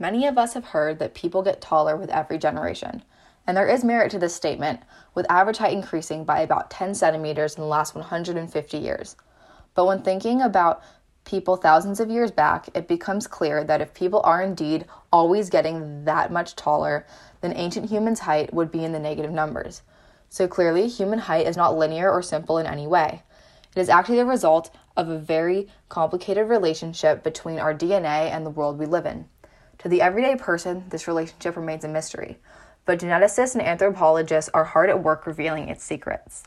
Many of us have heard that people get taller with every generation. And there is merit to this statement, with average height increasing by about 10 centimeters in the last 150 years. But when thinking about people thousands of years back, it becomes clear that if people are indeed always getting that much taller, then ancient humans' height would be in the negative numbers. So clearly, human height is not linear or simple in any way. It is actually the result of a very complicated relationship between our DNA and the world we live in. To the everyday person, this relationship remains a mystery, but geneticists and anthropologists are hard at work revealing its secrets.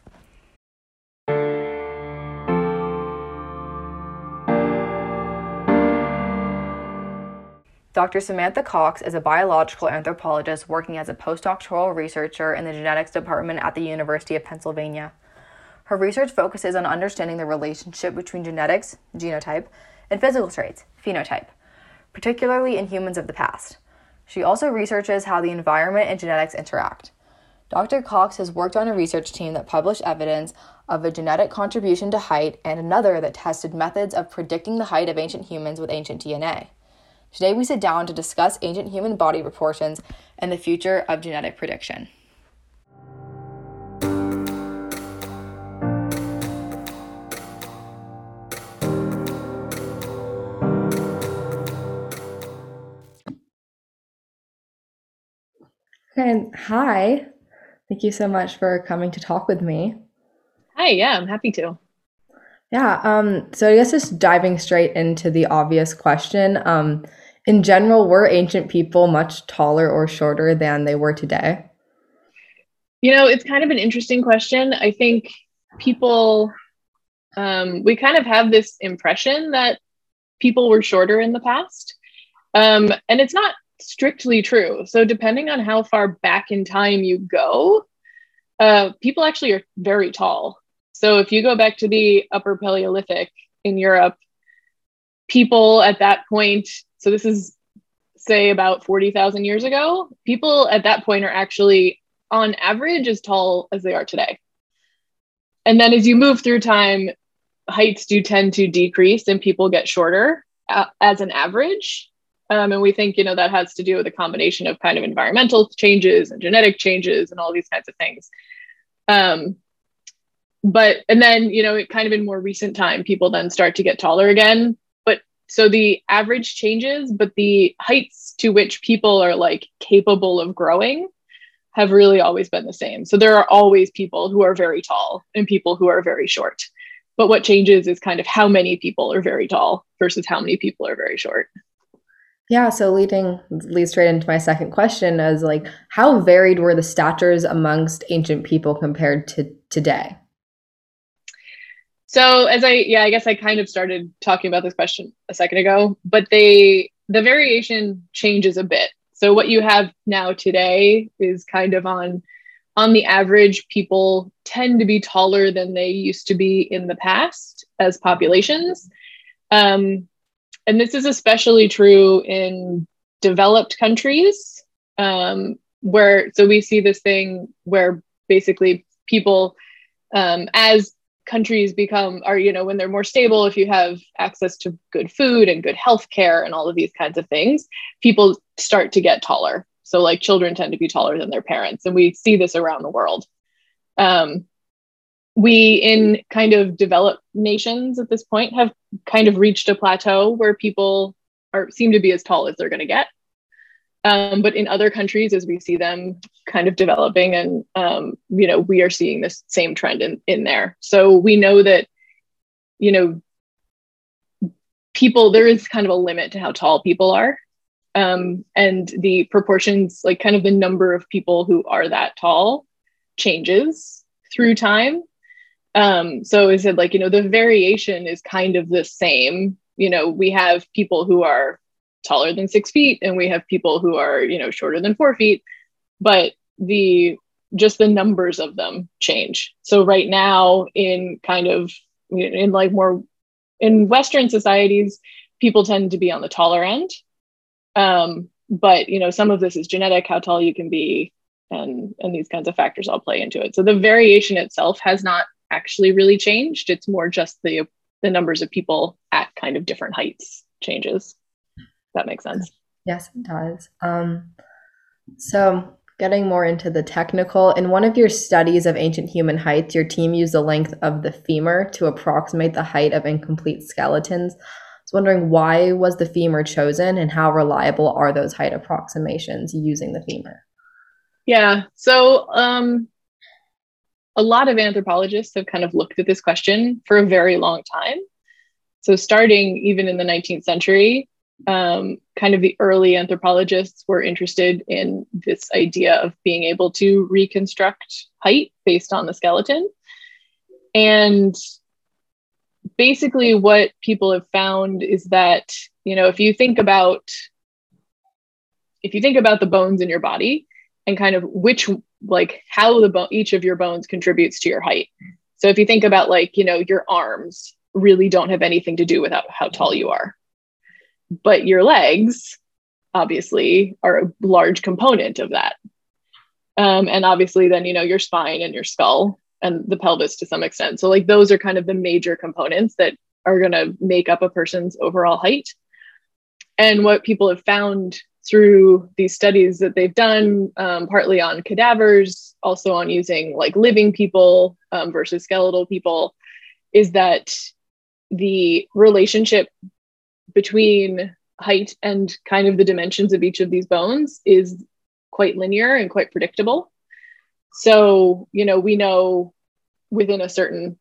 Dr. Samantha Cox is a biological anthropologist working as a postdoctoral researcher in the genetics department at the University of Pennsylvania. Her research focuses on understanding the relationship between genetics, genotype, and physical traits, phenotype particularly in humans of the past. She also researches how the environment and genetics interact. Dr. Cox has worked on a research team that published evidence of a genetic contribution to height and another that tested methods of predicting the height of ancient humans with ancient DNA. Today, we sit down to discuss ancient human body proportions and the future of genetic prediction. Okay, hi. Thank you so much for coming to talk with me. Hi, yeah, I'm happy to. Yeah, um, so I guess just diving straight into the obvious question. Um, in general, were ancient people much taller or shorter than they were today? You know, it's kind of an interesting question. I think people, um, we kind of have this impression that people were shorter in the past. Um, and it's not strictly true. So, depending on how far back in time you go, uh, people actually are very tall. So, if you go back to the Upper Paleolithic in Europe, people at that point, so this is say about 40,000 years ago, people at that point are actually on average as tall as they are today. And then as you move through time, heights do tend to decrease and people get shorter uh, as an average. Um, and we think, you know, that has to do with a combination of kind of environmental changes and genetic changes and all these kinds of things. Um, but, and then, you know, it kind of in more recent time, people then start to get taller again. But so the average changes, but the heights to which people are like capable of growing have really always been the same. So there are always people who are very tall and people who are very short. But what changes is kind of how many people are very tall versus how many people are very short. Yeah, so leading leads straight into my second question is like how varied were the statures amongst ancient people compared to today? So as I yeah, I guess I kind of started talking about this question a second ago, but they the variation changes a bit. So what you have now today is kind of on on the average people tend to be taller than they used to be in the past as populations. Um, and this is especially true in developed countries um, where so we see this thing where basically people um, as countries become are you know when they're more stable if you have access to good food and good health care and all of these kinds of things people start to get taller. So like children tend to be taller than their parents and we see this around the world. Um, we in kind of developed nations at this point have kind of reached a plateau where people are seem to be as tall as they're going to get. Um, but in other countries as we see them kind of developing and um, you know we are seeing this same trend in, in there. So we know that you know people there is kind of a limit to how tall people are. Um, and the proportions like kind of the number of people who are that tall changes through time um, so is it like, you know, the variation is kind of the same. You know, we have people who are taller than six feet and we have people who are, you know, shorter than four feet, but the just the numbers of them change. So right now in kind of in like more in Western societies, people tend to be on the taller end. Um, but you know, some of this is genetic, how tall you can be, and and these kinds of factors all play into it. So the variation itself has not actually really changed. It's more just the the numbers of people at kind of different heights changes. That makes sense. Yes, it does. Um, so, getting more into the technical, in one of your studies of ancient human heights, your team used the length of the femur to approximate the height of incomplete skeletons. I was wondering why was the femur chosen and how reliable are those height approximations using the femur? Yeah. So, um, a lot of anthropologists have kind of looked at this question for a very long time. So, starting even in the 19th century, um, kind of the early anthropologists were interested in this idea of being able to reconstruct height based on the skeleton. And basically, what people have found is that, you know, if you think about if you think about the bones in your body and kind of which like how the bone each of your bones contributes to your height. So if you think about like, you know, your arms really don't have anything to do with how, how tall you are. But your legs obviously are a large component of that. Um, and obviously then, you know, your spine and your skull and the pelvis to some extent. So like those are kind of the major components that are going to make up a person's overall height. And what people have found through these studies that they've done, um, partly on cadavers, also on using like living people um, versus skeletal people, is that the relationship between height and kind of the dimensions of each of these bones is quite linear and quite predictable. So, you know, we know within a certain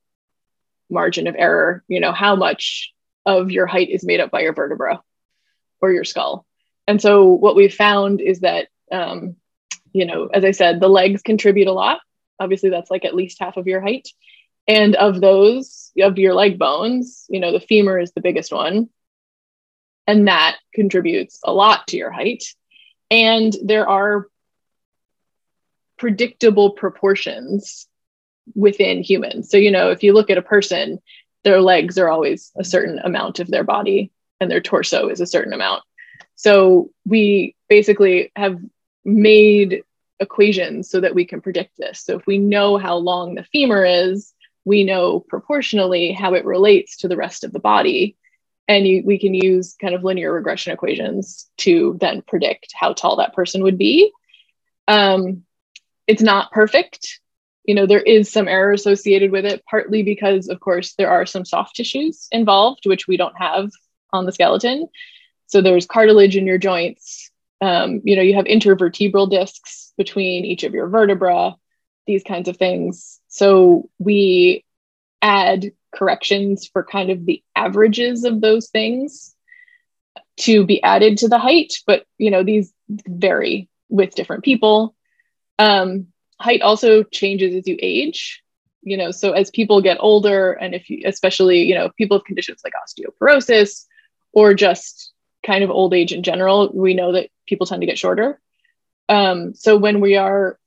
margin of error, you know, how much of your height is made up by your vertebra or your skull. And so what we've found is that, um, you know, as I said, the legs contribute a lot. Obviously, that's like at least half of your height. And of those, of your leg bones, you know, the femur is the biggest one. And that contributes a lot to your height. And there are predictable proportions within humans. So, you know, if you look at a person, their legs are always a certain amount of their body and their torso is a certain amount. So we basically have made equations so that we can predict this. So if we know how long the femur is, we know proportionally how it relates to the rest of the body. And you, we can use kind of linear regression equations to then predict how tall that person would be. Um, it's not perfect. You know, there is some error associated with it, partly because, of course, there are some soft tissues involved, which we don't have on the skeleton. So there's cartilage in your joints. Um, you know, you have intervertebral discs between each of your vertebra, these kinds of things. So we add corrections for kind of the averages of those things to be added to the height, but you know, these vary with different people. Um, height also changes as you age you know so as people get older and if you especially you know people with conditions like osteoporosis or just kind of old age in general, we know that people tend to get shorter. Um, so when we are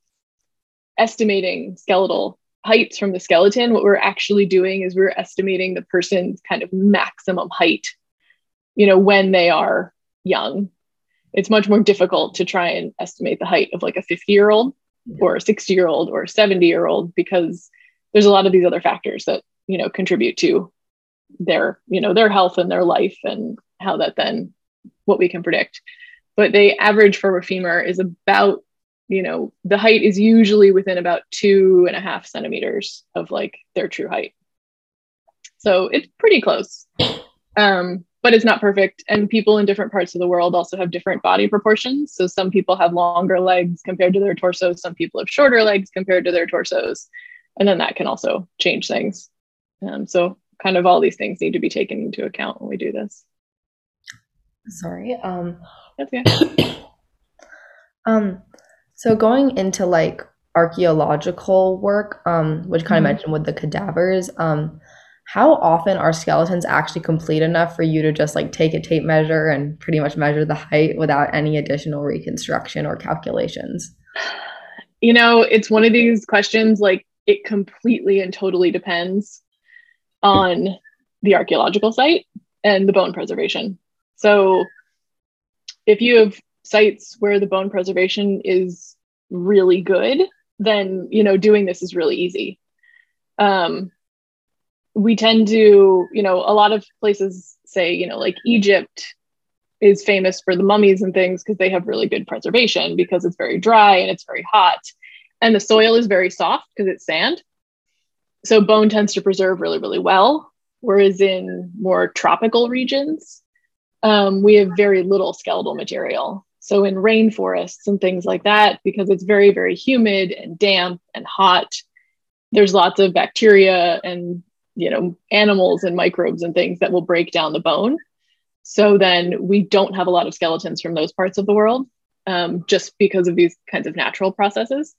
estimating skeletal heights from the skeleton, what we're actually doing is we're estimating the person's kind of maximum height, you know, when they are young. It's much more difficult to try and estimate the height of like a 50 year old or a 60 year old or a 70 year old because there's a lot of these other factors that, you know, contribute to their, you know, their health and their life and how that then what we can predict. But the average for a femur is about, you know, the height is usually within about two and a half centimeters of like their true height. So it's pretty close. Um, but it's not perfect. And people in different parts of the world also have different body proportions. So some people have longer legs compared to their torsos, some people have shorter legs compared to their torsos. And then that can also change things. Um, so, kind of all these things need to be taken into account when we do this. Sorry. Um, okay. um, so going into like archaeological work, um, which kind of mm-hmm. mentioned with the cadavers, um, how often are skeletons actually complete enough for you to just like take a tape measure and pretty much measure the height without any additional reconstruction or calculations? You know, it's one of these questions like it completely and totally depends on the archaeological site and the bone preservation. So if you have sites where the bone preservation is really good, then you know doing this is really easy. Um, we tend to, you know, a lot of places say, you know, like Egypt is famous for the mummies and things because they have really good preservation because it's very dry and it's very hot. And the soil is very soft because it's sand. So bone tends to preserve really, really well. Whereas in more tropical regions, um, we have very little skeletal material. So in rainforests and things like that, because it's very, very humid and damp and hot, there's lots of bacteria and you know animals and microbes and things that will break down the bone so then we don't have a lot of skeletons from those parts of the world um, just because of these kinds of natural processes.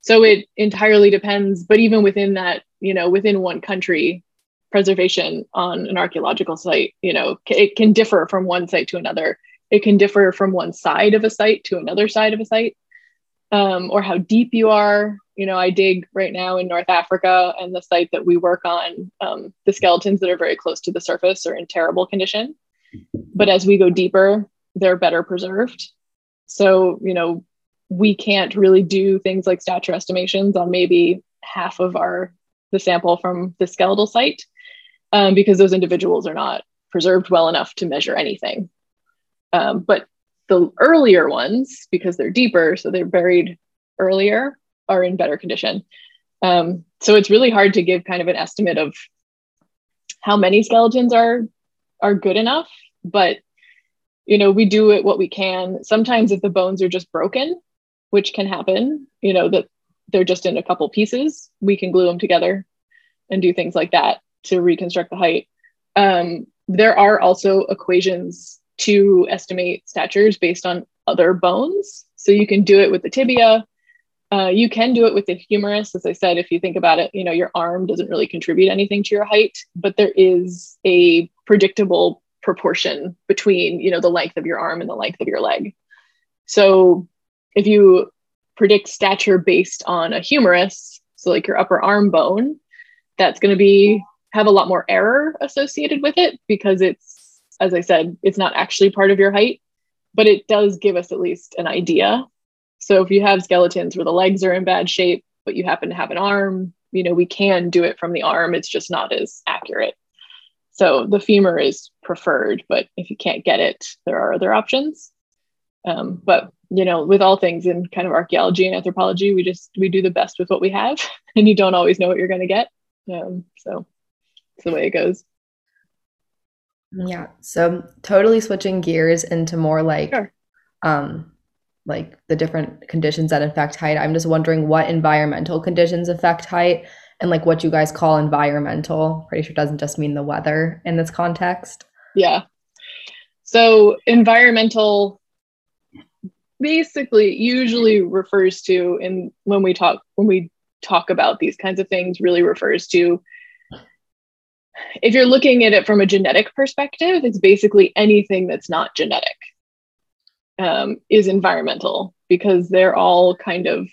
So it entirely depends. But even within that, you know, within one country, preservation on an archaeological site, you know, it can differ from one site to another. It can differ from one side of a site to another side of a site, um, or how deep you are. You know, I dig right now in North Africa, and the site that we work on, um, the skeletons that are very close to the surface are in terrible condition. But as we go deeper, they're better preserved. So, you know, we can't really do things like stature estimations on maybe half of our the sample from the skeletal site um, because those individuals are not preserved well enough to measure anything. Um, but the earlier ones, because they're deeper, so they're buried earlier, are in better condition. Um, so it's really hard to give kind of an estimate of how many skeletons are are good enough but you know we do it what we can sometimes if the bones are just broken which can happen you know that they're just in a couple pieces we can glue them together and do things like that to reconstruct the height. Um, there are also equations to estimate statures based on other bones. So you can do it with the tibia. Uh, you can do it with the humerus. As i said if you think about it you know your arm doesn't really contribute anything to your height but there is a predictable proportion between you know the length of your arm and the length of your leg. So if you predict stature based on a humerus so like your upper arm bone that's going to be have a lot more error associated with it because it's as i said it's not actually part of your height but it does give us at least an idea so if you have skeletons where the legs are in bad shape but you happen to have an arm you know we can do it from the arm it's just not as accurate so the femur is preferred, but if you can't get it, there are other options. Um, but you know, with all things in kind of archaeology and anthropology, we just we do the best with what we have, and you don't always know what you're going to get. Um, so it's the way it goes. Yeah. So totally switching gears into more like, sure. um, like the different conditions that affect height. I'm just wondering what environmental conditions affect height and like what you guys call environmental. Pretty sure doesn't just mean the weather in this context. Yeah. So environmental basically usually refers to in when we talk when we talk about these kinds of things really refers to if you're looking at it from a genetic perspective, it's basically anything that's not genetic um, is environmental because they're all kind of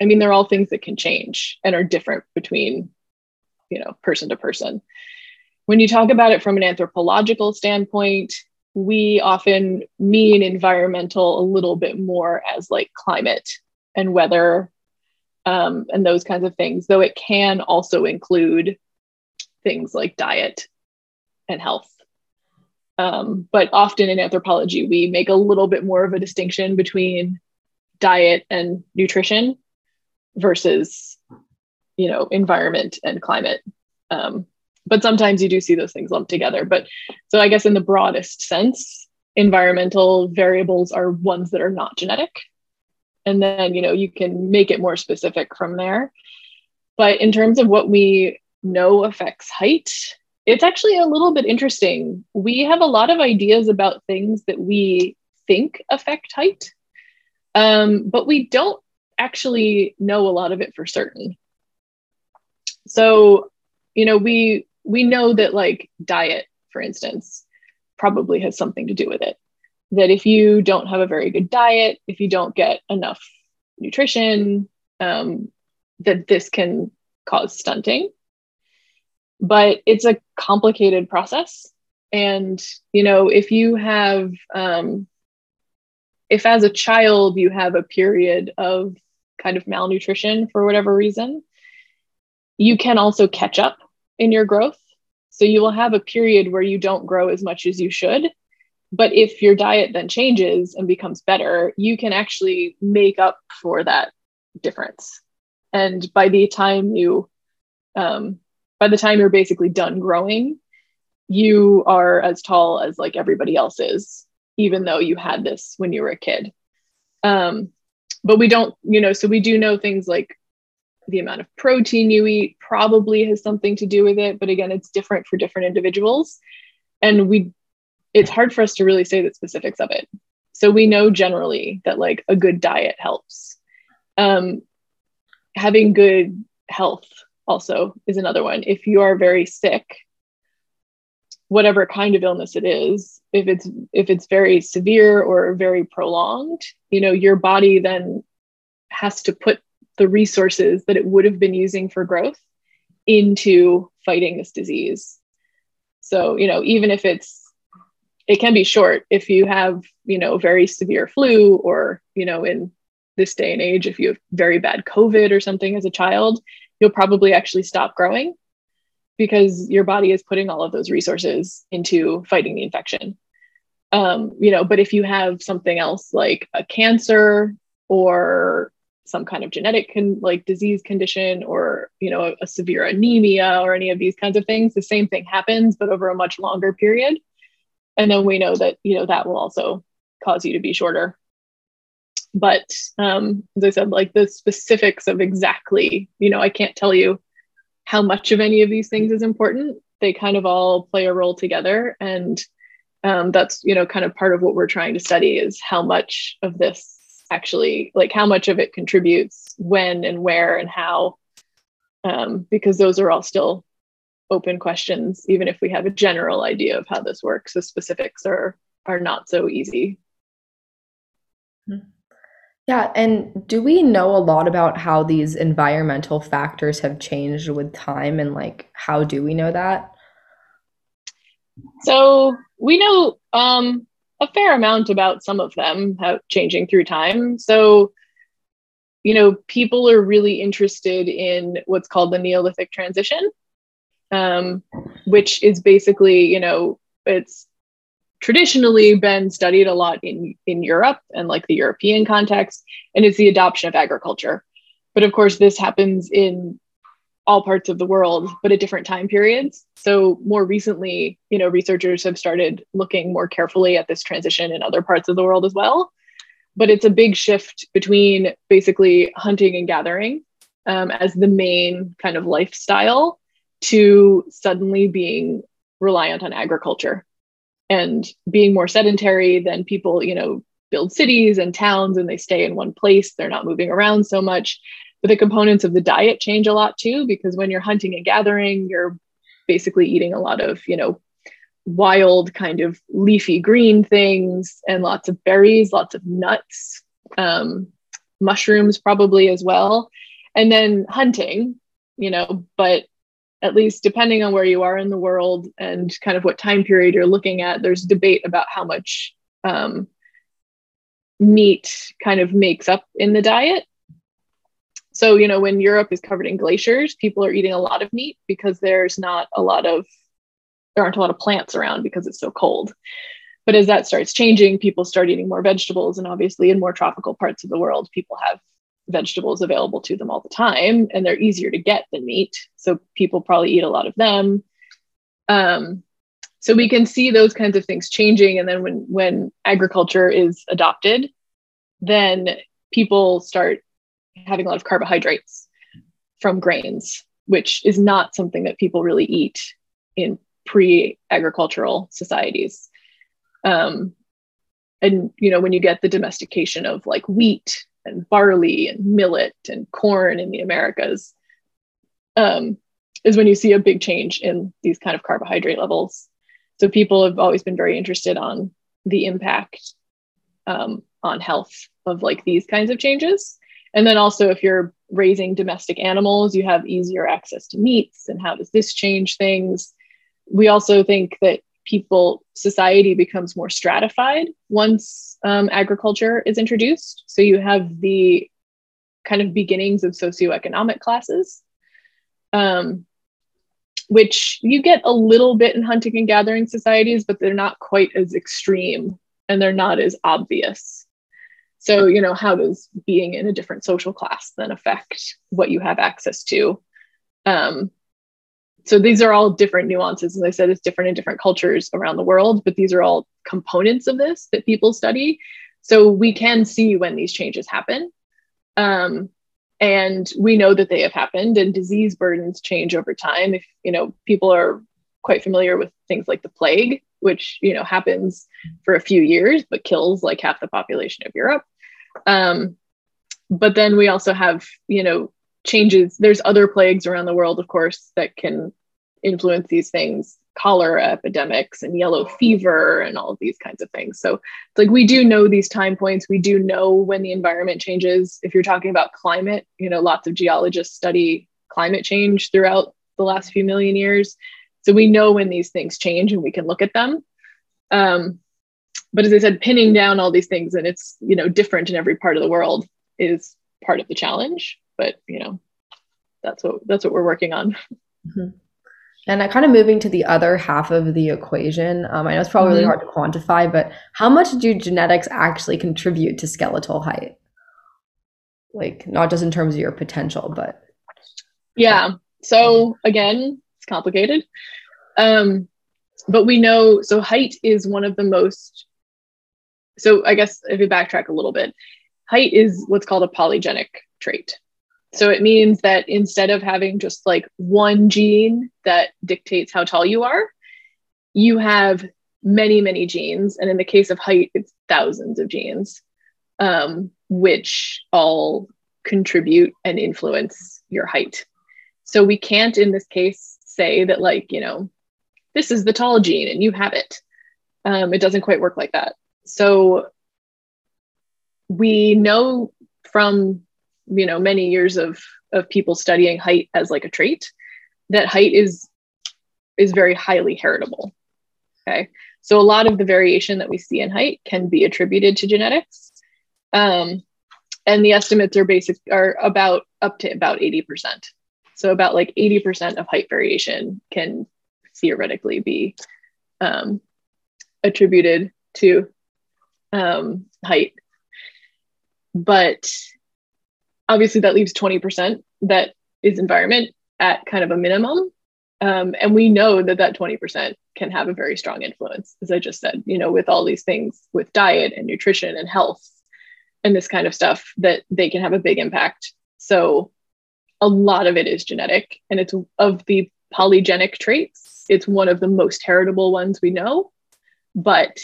I mean, they're all things that can change and are different between, you know, person to person. When you talk about it from an anthropological standpoint, we often mean environmental a little bit more as like climate and weather um, and those kinds of things, though it can also include things like diet and health. Um, but often in anthropology, we make a little bit more of a distinction between diet and nutrition versus you know environment and climate. Um, but sometimes you do see those things lumped together. But so i guess in the broadest sense environmental variables are ones that are not genetic. And then you know you can make it more specific from there. But in terms of what we know affects height it's actually a little bit interesting we have a lot of ideas about things that we think affect height um, but we don't actually know a lot of it for certain. So, you know, we we know that like diet, for instance, probably has something to do with it. That if you don't have a very good diet, if you don't get enough nutrition, um, that this can cause stunting. But it's a complicated process. And, you know, if you have, um, if as a child you have a period of kind of malnutrition for whatever reason, you can also catch up in your growth. So you will have a period where you don't grow as much as you should, but if your diet then changes and becomes better, you can actually make up for that difference. And by the time you, um, by the time you're basically done growing, you are as tall as like everybody else is, even though you had this when you were a kid. Um, but we don't, you know, so we do know things like the amount of protein you eat probably has something to do with it. But again, it's different for different individuals. And we it's hard for us to really say the specifics of it. So we know generally that like a good diet helps. Um, having good health also is another one. If you are very sick, whatever kind of illness it is, if it's if it's very severe or very prolonged, you know, your body then has to put the resources that it would have been using for growth into fighting this disease. So, you know, even if it's it can be short if you have you know very severe flu or you know in this day and age if you have very bad covid or something as a child you'll probably actually stop growing because your body is putting all of those resources into fighting the infection. Um, you know but if you have something else like a cancer or some kind of genetic con- like disease condition or you know a, a severe anemia or any of these kinds of things the same thing happens but over a much longer period. And then we know that you know that will also cause you to be shorter but um, as i said like the specifics of exactly you know i can't tell you how much of any of these things is important. They kind of all play a role together. And um, that's you know kind of part of what we're trying to study is how much of this actually like how much of it contributes when and where and how um, because those are all still open questions even if we have a general idea of how this works. The specifics are are not so easy yeah and do we know a lot about how these environmental factors have changed with time and like how do we know that? So we know um, a fair amount about some of them how changing through time. So you know people are really interested in what's called the neolithic transition um, which is basically, you know, it's traditionally been studied a lot in, in Europe and like the European context, and it's the adoption of agriculture. But of course, this happens in all parts of the world, but at different time periods. So more recently, you know, researchers have started looking more carefully at this transition in other parts of the world as well. But it's a big shift between basically hunting and gathering um, as the main kind of lifestyle to suddenly being reliant on agriculture and being more sedentary than people, you know, build cities and towns and they stay in one place. They're not moving around so much. But the components of the diet change a lot too, because when you're hunting and gathering, you're basically eating a lot of, you know, wild kind of leafy green things and lots of berries, lots of nuts, um, mushrooms probably as well. And then hunting, you know, but at least depending on where you are in the world and kind of what time period you're looking at, there's debate about how much um, meat kind of makes up in the diet. So, you know, when Europe is covered in glaciers, people are eating a lot of meat because there's not a lot of, there aren't a lot of plants around because it's so cold. But as that starts changing, people start eating more vegetables. And obviously, in more tropical parts of the world, people have vegetables available to them all the time and they're easier to get than meat so people probably eat a lot of them. Um, so we can see those kinds of things changing and then when when agriculture is adopted then people start having a lot of carbohydrates from grains which is not something that people really eat in pre-agricultural societies. Um, and you know when you get the domestication of like wheat and barley and millet and corn in the Americas um, is when you see a big change in these kind of carbohydrate levels. So people have always been very interested on the impact um, on health of like these kinds of changes. And then also, if you're raising domestic animals, you have easier access to meats. And how does this change things? We also think that people society becomes more stratified once um, agriculture is introduced so you have the kind of beginnings of socioeconomic classes um, which you get a little bit in hunting and gathering societies, but they're not quite as extreme and they're not as obvious. So, you know, how does being in a different social class then affect what you have access to? Um, so these are all different nuances. As I said, it's different in different cultures around the world, but these are all components of this that people study. So we can see when these changes happen. Um, and we know that they have happened and disease burdens change over time. If, you know, people are quite familiar with things like the plague, which, you know, happens for a few years, but kills like half the population of Europe. Um, but then we also have, you know, changes. There's other plagues around the world, of course, that can influence these things cholera epidemics and yellow fever and all of these kinds of things. So it's like we do know these time points. We do know when the environment changes. If you're talking about climate, you know, lots of geologists study climate change throughout the last few million years. So we know when these things change and we can look at them. Um, but as I said, pinning down all these things and it's, you know, different in every part of the world is part of the challenge but you know that's what that's what we're working on mm-hmm. and I kind of moving to the other half of the equation um, i know it's probably mm-hmm. really hard to quantify but how much do genetics actually contribute to skeletal height like not just in terms of your potential but yeah so again it's complicated um, but we know so height is one of the most so i guess if we backtrack a little bit height is what's called a polygenic trait so it means that instead of having just like one gene that dictates how tall you are, you have many, many genes. And in the case of height, it's thousands of genes, um, which all contribute and influence your height. So we can't, in this case, say that, like, you know, this is the tall gene and you have it. Um, it doesn't quite work like that. So we know from you know many years of of people studying height as like a trait that height is is very highly heritable okay? So a lot of the variation that we see in height can be attributed to genetics um, and the estimates are basic are about up to about 80% so about like 80% of height variation can theoretically be um, attributed to um, height. But obviously that leaves 20% that is environment at kind of a minimum. Um, and we know that that 20% can have a very strong influence as i just said you know with all these things with diet and nutrition and health and this kind of stuff that they can have a big impact. So a lot of it is genetic and it's of the polygenic traits it's one of the most heritable ones we know but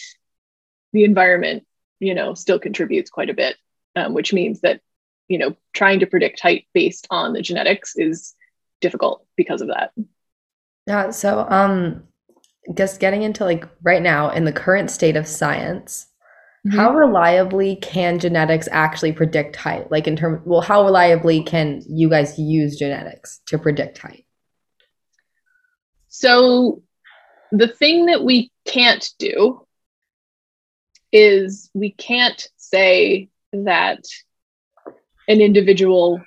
the environment you know still contributes quite a bit um, which means that you know, trying to predict height based on the genetics is difficult because of that. Yeah. So, um, just getting into like right now in the current state of science, mm-hmm. how reliably can genetics actually predict height? Like in terms, well, how reliably can you guys use genetics to predict height? So, the thing that we can't do is we can't say that an individual,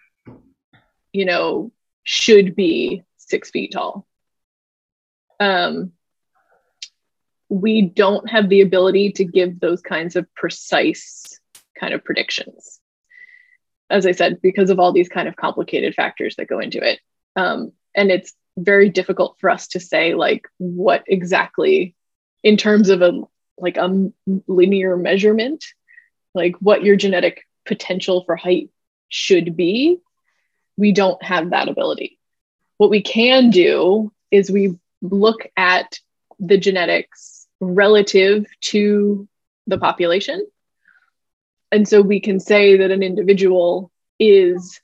you know, should be six feet tall. Um, we don't have the ability to give those kinds of precise kind of predictions. As I said, because of all these kind of complicated factors that go into it. Um, and it's very difficult for us to say like what exactly in terms of a like a linear measurement like what your genetic potential for height should be, we don't have that ability. What we can do is we look at the genetics relative to the population. And so we can say that an individual is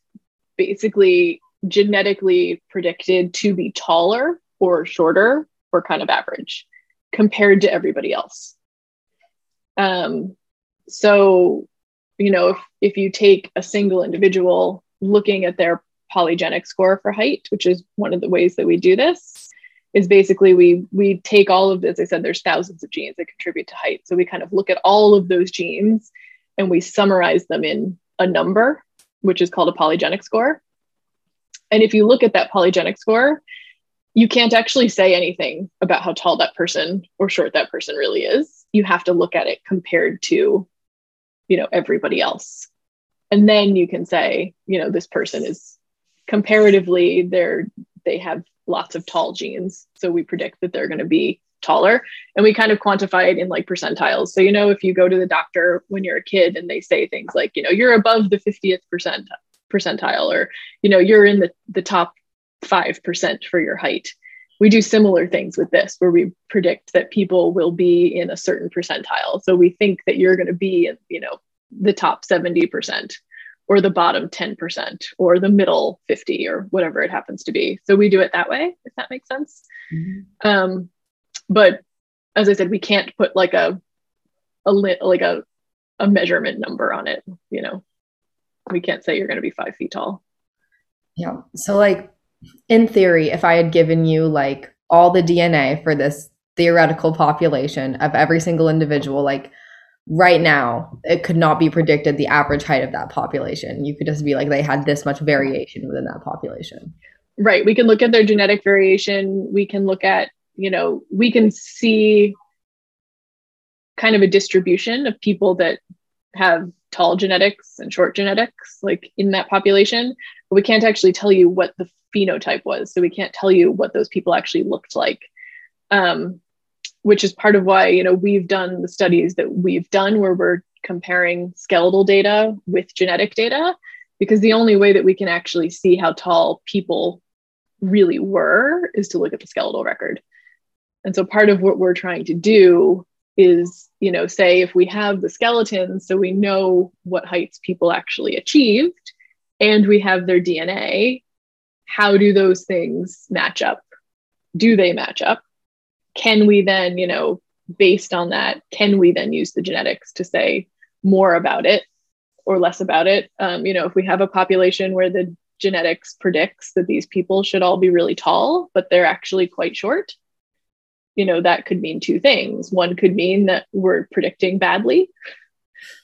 basically genetically predicted to be taller or shorter or kind of average compared to everybody else. Um, so you know, if, if you take a single individual looking at their polygenic score for height, which is one of the ways that we do this, is basically we we take all of as I said, there's thousands of genes that contribute to height. So we kind of look at all of those genes and we summarize them in a number, which is called a polygenic score. And if you look at that polygenic score, you can't actually say anything about how tall that person or short that person really is. You have to look at it compared to, you know, everybody else. And then you can say, you know, this person is comparatively they're they have lots of tall genes. So we predict that they're going to be taller and we kind of quantify it in like percentiles. So, you know, if you go to the doctor when you're a kid and they say things like, you know, you're above the 50th percent percentile or, you know, you're in the, the top 5% for your height. We do similar things with this where we predict that people will be in a certain percentile. So we think that you're going to be in, you know, the top 70% or the bottom 10% or the middle 50 or whatever it happens to be. So we do it that way, if that makes sense. Mm-hmm. Um, but as I said, we can't put like a, a lit, like a, a measurement number on it, you know, we can't say you're going to be five feet tall. Yeah. So like in theory, if I had given you like all the DNA for this theoretical population of every single individual, like right now, it could not be predicted the average height of that population. You could just be like, they had this much variation within that population. Right. We can look at their genetic variation. We can look at, you know, we can see kind of a distribution of people that have tall genetics and short genetics, like in that population. But we can't actually tell you what the phenotype was. So we can't tell you what those people actually looked like. Um, which is part of why you know we've done the studies that we've done where we're comparing skeletal data with genetic data because the only way that we can actually see how tall people really were is to look at the skeletal record and so part of what we're trying to do is you know say if we have the skeletons so we know what heights people actually achieved and we have their dna how do those things match up do they match up can we then, you know, based on that, can we then use the genetics to say more about it or less about it? Um, you know, if we have a population where the genetics predicts that these people should all be really tall, but they're actually quite short, you know, that could mean two things. One could mean that we're predicting badly.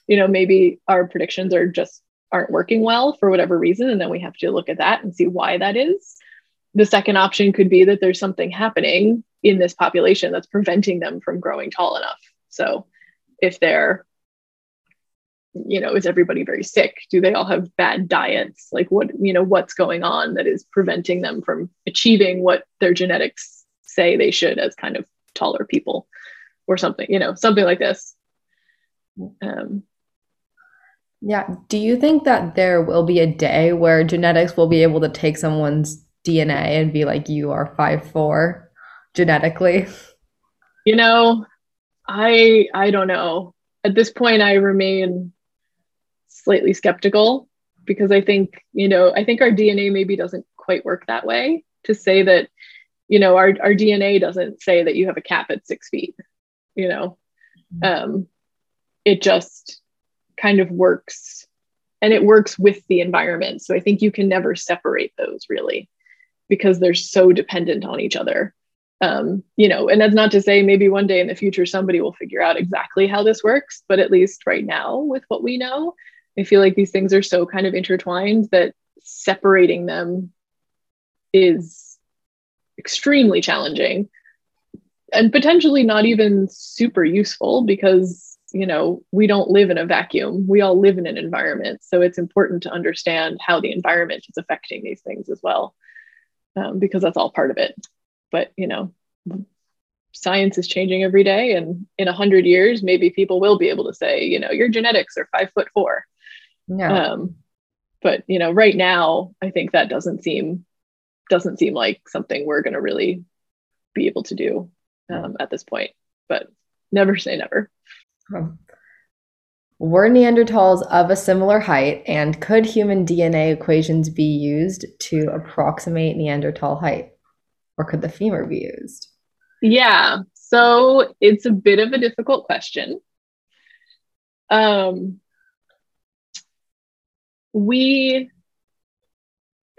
You know, maybe our predictions are just aren't working well for whatever reason. And then we have to look at that and see why that is. The second option could be that there's something happening in this population that's preventing them from growing tall enough. So if they're you know is everybody very sick do they all have bad diets like what you know what's going on that is preventing them from achieving what their genetics say they should as kind of taller people or something you know something like this um, yeah do you think that there will be a day where genetics will be able to take someone's dna and be like you are five four genetically? You know, I I don't know. At this point I remain slightly skeptical because I think, you know, I think our DNA maybe doesn't quite work that way to say that, you know, our, our DNA doesn't say that you have a cap at six feet, you know. Um, it just kind of works and it works with the environment. So I think you can never separate those really because they're so dependent on each other um, you know, and that's not to say maybe one day in the future somebody will figure out exactly how this works, but at least right now, with what we know, I feel like these things are so kind of intertwined that separating them is extremely challenging and potentially not even super useful because you know we don't live in a vacuum. We all live in an environment. So it's important to understand how the environment is affecting these things as well um, because that's all part of it. But you know science is changing every day and in a hundred years maybe people will be able to say you know your genetics are five foot four. Yeah. Um, but you know right now i think that doesn't seem doesn't seem like something we're going to really be able to do um, at this point. But never say never were neanderthals of a similar height and could human dna equations be used to approximate neanderthal height or could the femur be used? Yeah, so it's a bit of a difficult question. Um, we,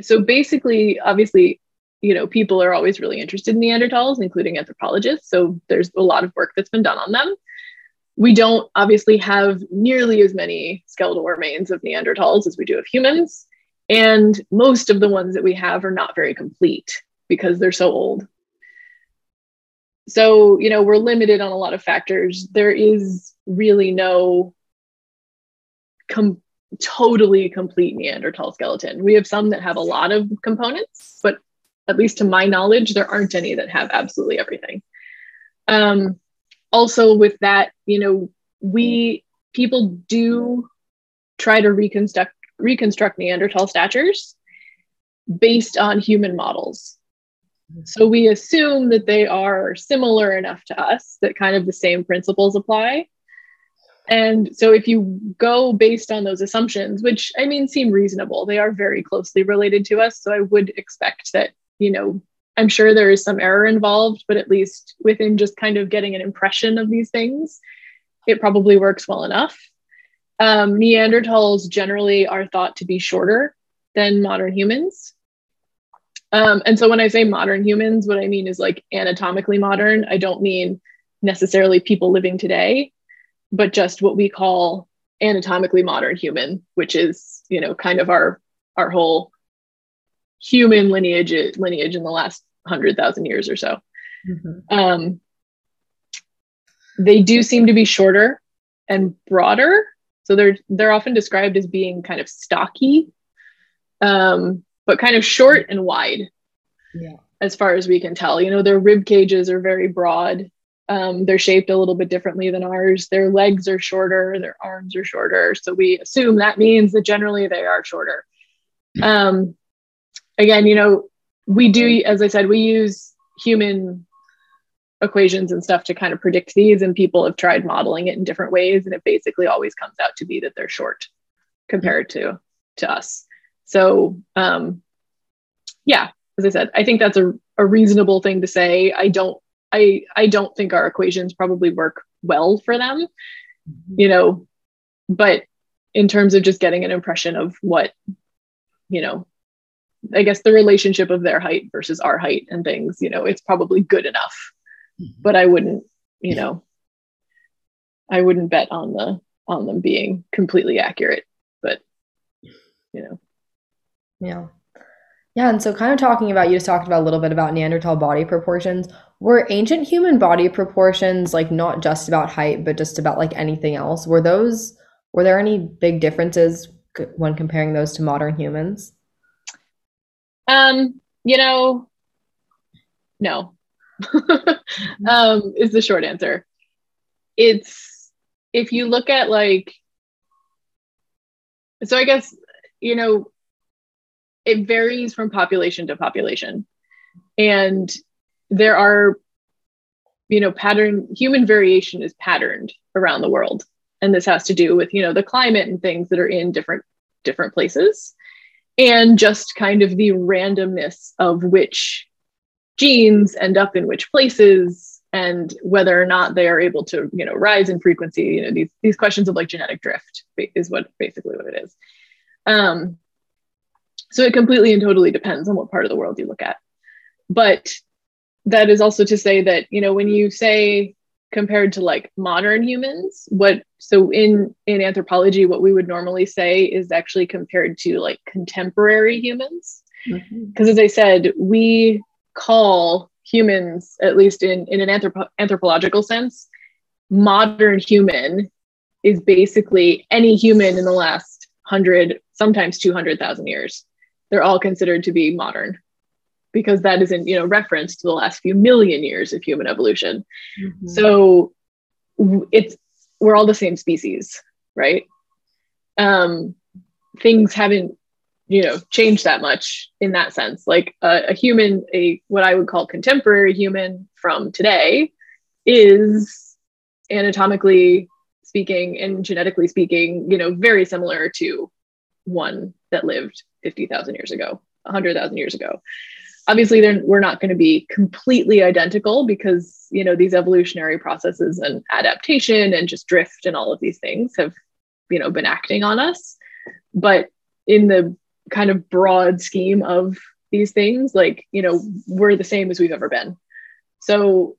so basically, obviously, you know, people are always really interested in Neanderthals, including anthropologists. So there's a lot of work that's been done on them. We don't obviously have nearly as many skeletal remains of Neanderthals as we do of humans. And most of the ones that we have are not very complete. because they're so old. So, you know, we're limited on a lot of factors. There is really no com- totally complete Neanderthal skeleton. We have some that have a lot of components, but at least to my knowledge, there aren't any that have absolutely everything. Um, also, with that, you know, we people do try to reconstruct reconstruct Neanderthal statures based on human models. So we assume that they are similar enough to us that kind of the same principles apply. And so if you go based on those assumptions, which I mean seem reasonable, they are very closely related to us. So I would expect that, you know, I'm sure there is some error involved, but at least within just kind of getting an impression of these things, it probably works well enough. Um, Neanderthals generally are thought to be shorter than modern humans. Um, and so when I say modern humans, what I mean is like anatomically modern. I don't mean necessarily people living today, but just what we call anatomically modern human, which is, you know, kind of our our whole human lineage lineage in the last hundred thousand years or so. Mm-hmm. Um, they do seem to be shorter and broader, so they're they're often described as being kind of stocky, um, but kind of short and wide. Yeah. As far as we can tell, you know, their rib cages are very broad um, they're shaped a little bit differently than ours. Their legs are shorter, their arms are shorter. So we assume that means that generally they are shorter. Um, again, you know, we do, as I said, we use human equations and stuff to kind of predict these, and people have tried modeling it in different ways, and it basically always comes out to be that they're short compared to to us. So, um, yeah, as I said, I think that's a, a reasonable thing to say. I don't I I don't think our equations probably work well for them, mm-hmm. you know, but in terms of just getting an impression of what, you know, I guess the relationship of their height versus our height and things, you know, it's probably good enough. Mm-hmm. But I wouldn't, you know, I wouldn't bet on the on them being completely accurate. But you know. Yeah. Yeah, and so kind of talking about you just talked about a little bit about Neanderthal body proportions. Were ancient human body proportions like not just about height, but just about like anything else? Were those were there any big differences when comparing those to modern humans? Um, you know, no. um, is the short answer. It's if you look at like so I guess you know it varies from population to population. And there are, you know, pattern, human variation is patterned around the world. And this has to do with, you know, the climate and things that are in different different places and just kind of the randomness of which genes end up in which places and whether or not they are able to you know rise in frequency you know these these questions of like genetic drift is what basically what it is um so it completely and totally depends on what part of the world you look at. But that is also to say that, you know, when you say compared to like modern humans, what so in in anthropology, what we would normally say is actually compared to like contemporary humans. Because mm-hmm. as I said, we call humans, at least in, in an anthropo- anthropological sense, modern human is basically any human in the last hundred, sometimes 200,000 years they're all considered to be modern because that is in you know reference to the last few million years of human evolution mm-hmm. so it's we're all the same species right um things haven't you know changed that much in that sense like a, a human a what i would call contemporary human from today is anatomically speaking and genetically speaking you know very similar to one that lived 50,000 years ago, 100,000 years ago. Obviously, we're not going to be completely identical because, you know, these evolutionary processes and adaptation and just drift and all of these things have, you know, been acting on us. But in the kind of broad scheme of these things, like, you know, we're the same as we've ever been. So,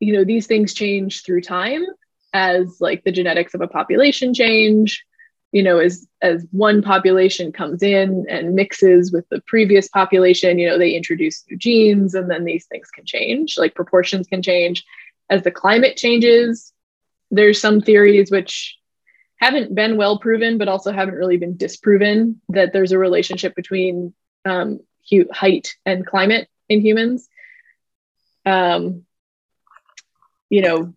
you know, these things change through time as like the genetics of a population change you know as as one population comes in and mixes with the previous population you know they introduce new genes and then these things can change like proportions can change. As the climate changes there's some theories which haven't been well proven but also haven't really been disproven that there's a relationship between um, height and climate in humans. Um, you know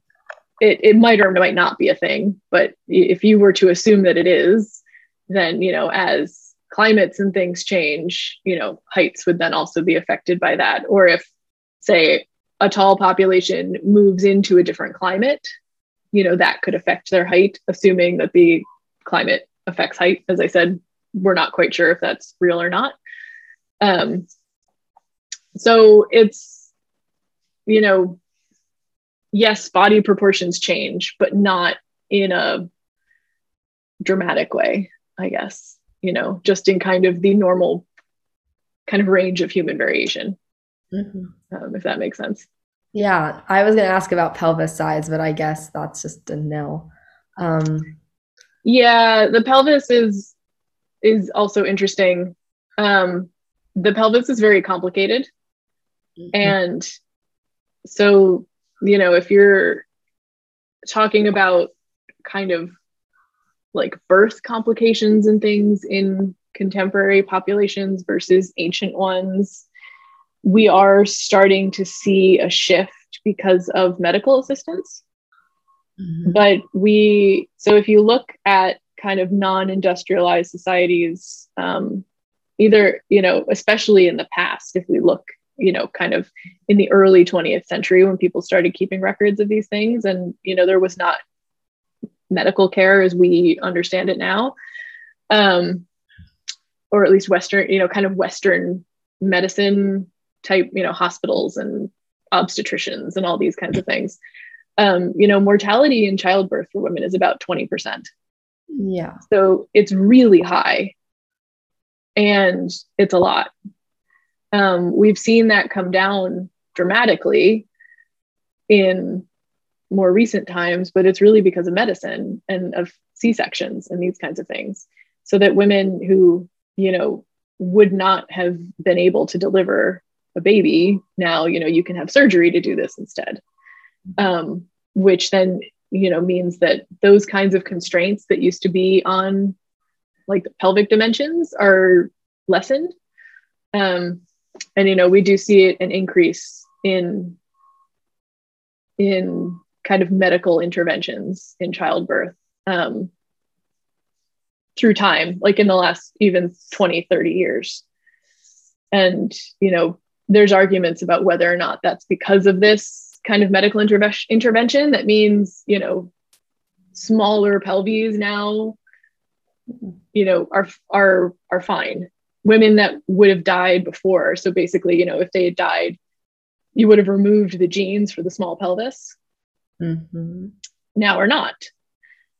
it, it might or might not be a thing but if you were to assume that it is then you know as climates and things change you know heights would then also be affected by that. Or if say a tall population moves into a different climate you know that could affect their height assuming that the climate affects height. As i said we're not quite sure if that's real or not. Um, so it's you know yes, body proportions change, but not in a dramatic way, I guess, you know, just in kind of the normal kind of range of human variation, mm-hmm. um, if that makes sense. Yeah, I was going to ask about pelvis size, but I guess that's just a nil. Um, yeah, the pelvis is is also interesting. Um, the pelvis is very complicated, mm-hmm. and so you know, if you're talking about kind of like birth complications and things in contemporary populations versus ancient ones, we are starting to see a shift because of medical assistance. Mm-hmm. But we, so if you look at kind of non industrialized societies, um, either, you know, especially in the past, if we look you know kind of in the early 20th century when people started keeping records of these things. And you know there was not medical care as we understand it now. Um, or at least western you know kind of western medicine type you know hospitals and obstetricians and all these kinds of things. Um, you know mortality in childbirth for women is about 20% yeah. So it's really high. And it's a lot um, we've seen that come down dramatically in more recent times, but it's really because of medicine and of C sections and these kinds of things. So that women who, you know, would not have been able to deliver a baby now, you know, you can have surgery to do this instead. Um, which then, you know, means that those kinds of constraints that used to be on like the pelvic dimensions are lessened. Um, and you know we do see an increase in in kind of medical interventions in childbirth um, through time like in the last even 20 30 years. And you know there's arguments about whether or not that's because of this kind of medical interve- intervention. That means you know smaller pelvises now you know are are are fine women that would have died before. So basically, you know, if they had died, you would have removed the genes for the small pelvis. Mm-hmm. Now or not.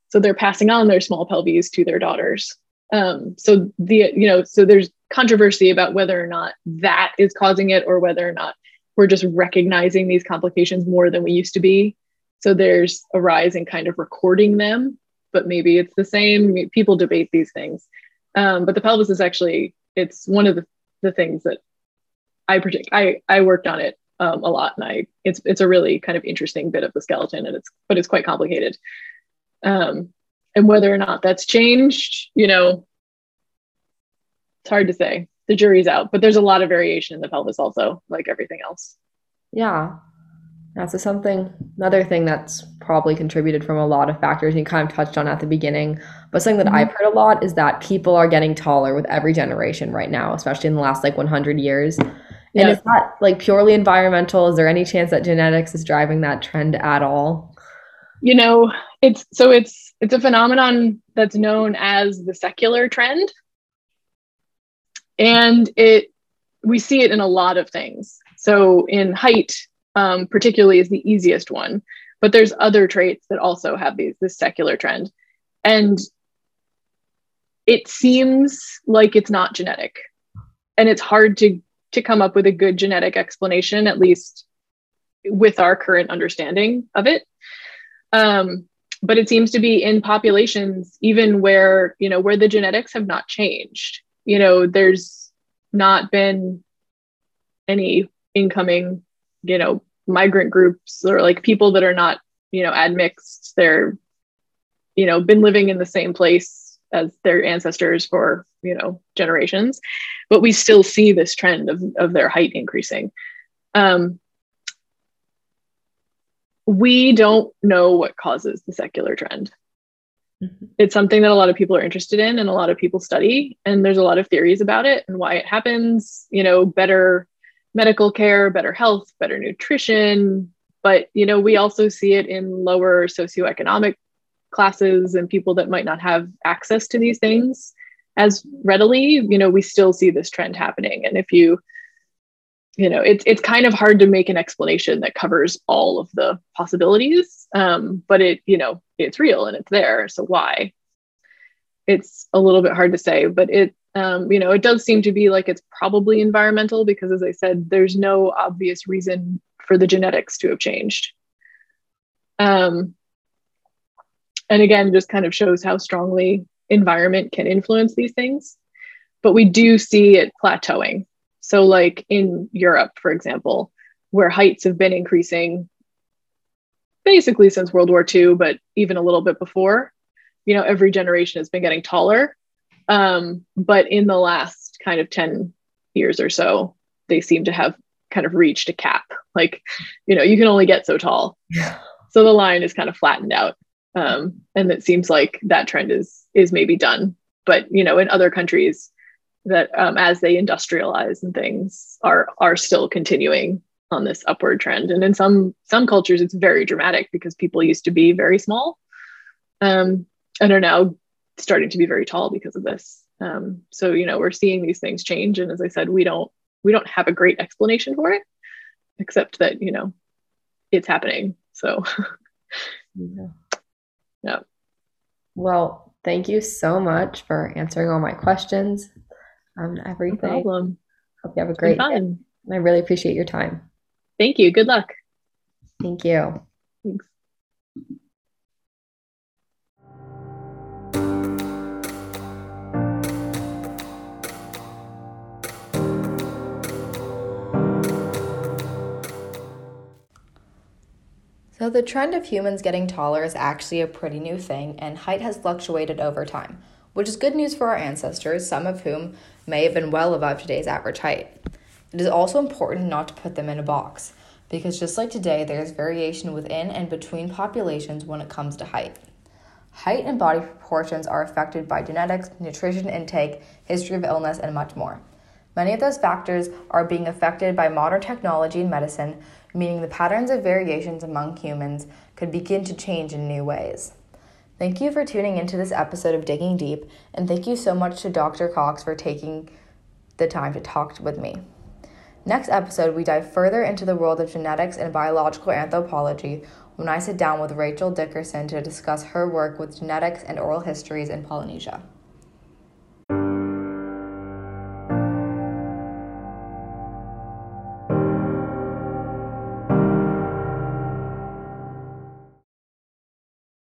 So they're passing on their small pelvis to their daughters. Um, so the you know so there's controversy about whether or not that is causing it or whether or not we're just recognizing these complications more than we used to be. So there's a rise in kind of recording them, but maybe it's the same. People debate these things. Um, but the pelvis is actually it's one of the, the things that I predict. I I worked on it um, a lot, and I it's it's a really kind of interesting bit of the skeleton, and it's but it's quite complicated. Um, and whether or not that's changed, you know, it's hard to say. The jury's out, but there's a lot of variation in the pelvis, also, like everything else. Yeah, that's something, another thing that's probably contributed from a lot of factors you kind of touched on at the beginning. But something that mm-hmm. I've heard a lot is that people are getting taller with every generation right now, especially in the last like 100 years. And yeah. is that like purely environmental? Is there any chance that genetics is driving that trend at all? You know, it's so it's it's a phenomenon that's known as the secular trend. And it we see it in a lot of things. So in height, um, particularly is the easiest one. But there's other traits that also have these this secular trend, and it seems like it's not genetic, and it's hard to to come up with a good genetic explanation, at least with our current understanding of it. Um, but it seems to be in populations even where you know where the genetics have not changed you know there's not been any incoming you know migrant groups or like people that are not you know admixed. They're you know been living in the same place as their ancestors for you know generations. But we still see this trend of, of their height increasing. Um, we don't know what causes the secular trend. Mm-hmm. it's something that a lot of people are interested in and a lot of people study and there's a lot of theories about it and why it happens you know better medical care, better health, better nutrition. But you know, we also see it in lower socioeconomic classes and people that might not have access to these things as readily. You know, we still see this trend happening. And if you you know it's it's kind of hard to make an explanation that covers all of the possibilities um, but it you know it's real and it's there so why it's a little bit hard to say but it um, you know, it does seem to be like it's probably environmental because, as I said, there's no obvious reason for the genetics to have changed. Um, and again, just kind of shows how strongly environment can influence these things. But we do see it plateauing. So, like in Europe, for example, where heights have been increasing basically since World War II, but even a little bit before, you know, every generation has been getting taller um, but in the last kind of 10 years or so, they seem to have kind of reached a cap. Like, you know, you can only get so tall. Yeah. So the line is kind of flattened out. Um, and it seems like that trend is is maybe done. But you know, in other countries that um, as they industrialize and things are are still continuing on this upward trend. And in some some cultures, it's very dramatic because people used to be very small um, and are now starting to be very tall because of this. Um, so you know we're seeing these things change, and as I said, we don't we don't have a great explanation for it, except that you know it's happening. So yeah. yeah. Well, thank you so much for answering all my questions on everything. No problem. Hope you have a great day. I really appreciate your time. Thank you. Good luck. Thank you. Thanks. So, the trend of humans getting taller is actually a pretty new thing, and height has fluctuated over time, which is good news for our ancestors, some of whom may have been well above today's average height. It is also important not to put them in a box, because just like today, there is variation within and between populations when it comes to height. Height and body proportions are affected by genetics, nutrition intake, history of illness, and much more. Many of those factors are being affected by modern technology and medicine, meaning the patterns of variations among humans could begin to change in new ways. Thank you for tuning into this episode of Digging Deep, and thank you so much to Dr. Cox for taking the time to talk with me. Next episode, we dive further into the world of genetics and biological anthropology when I sit down with Rachel Dickerson to discuss her work with genetics and oral histories in Polynesia.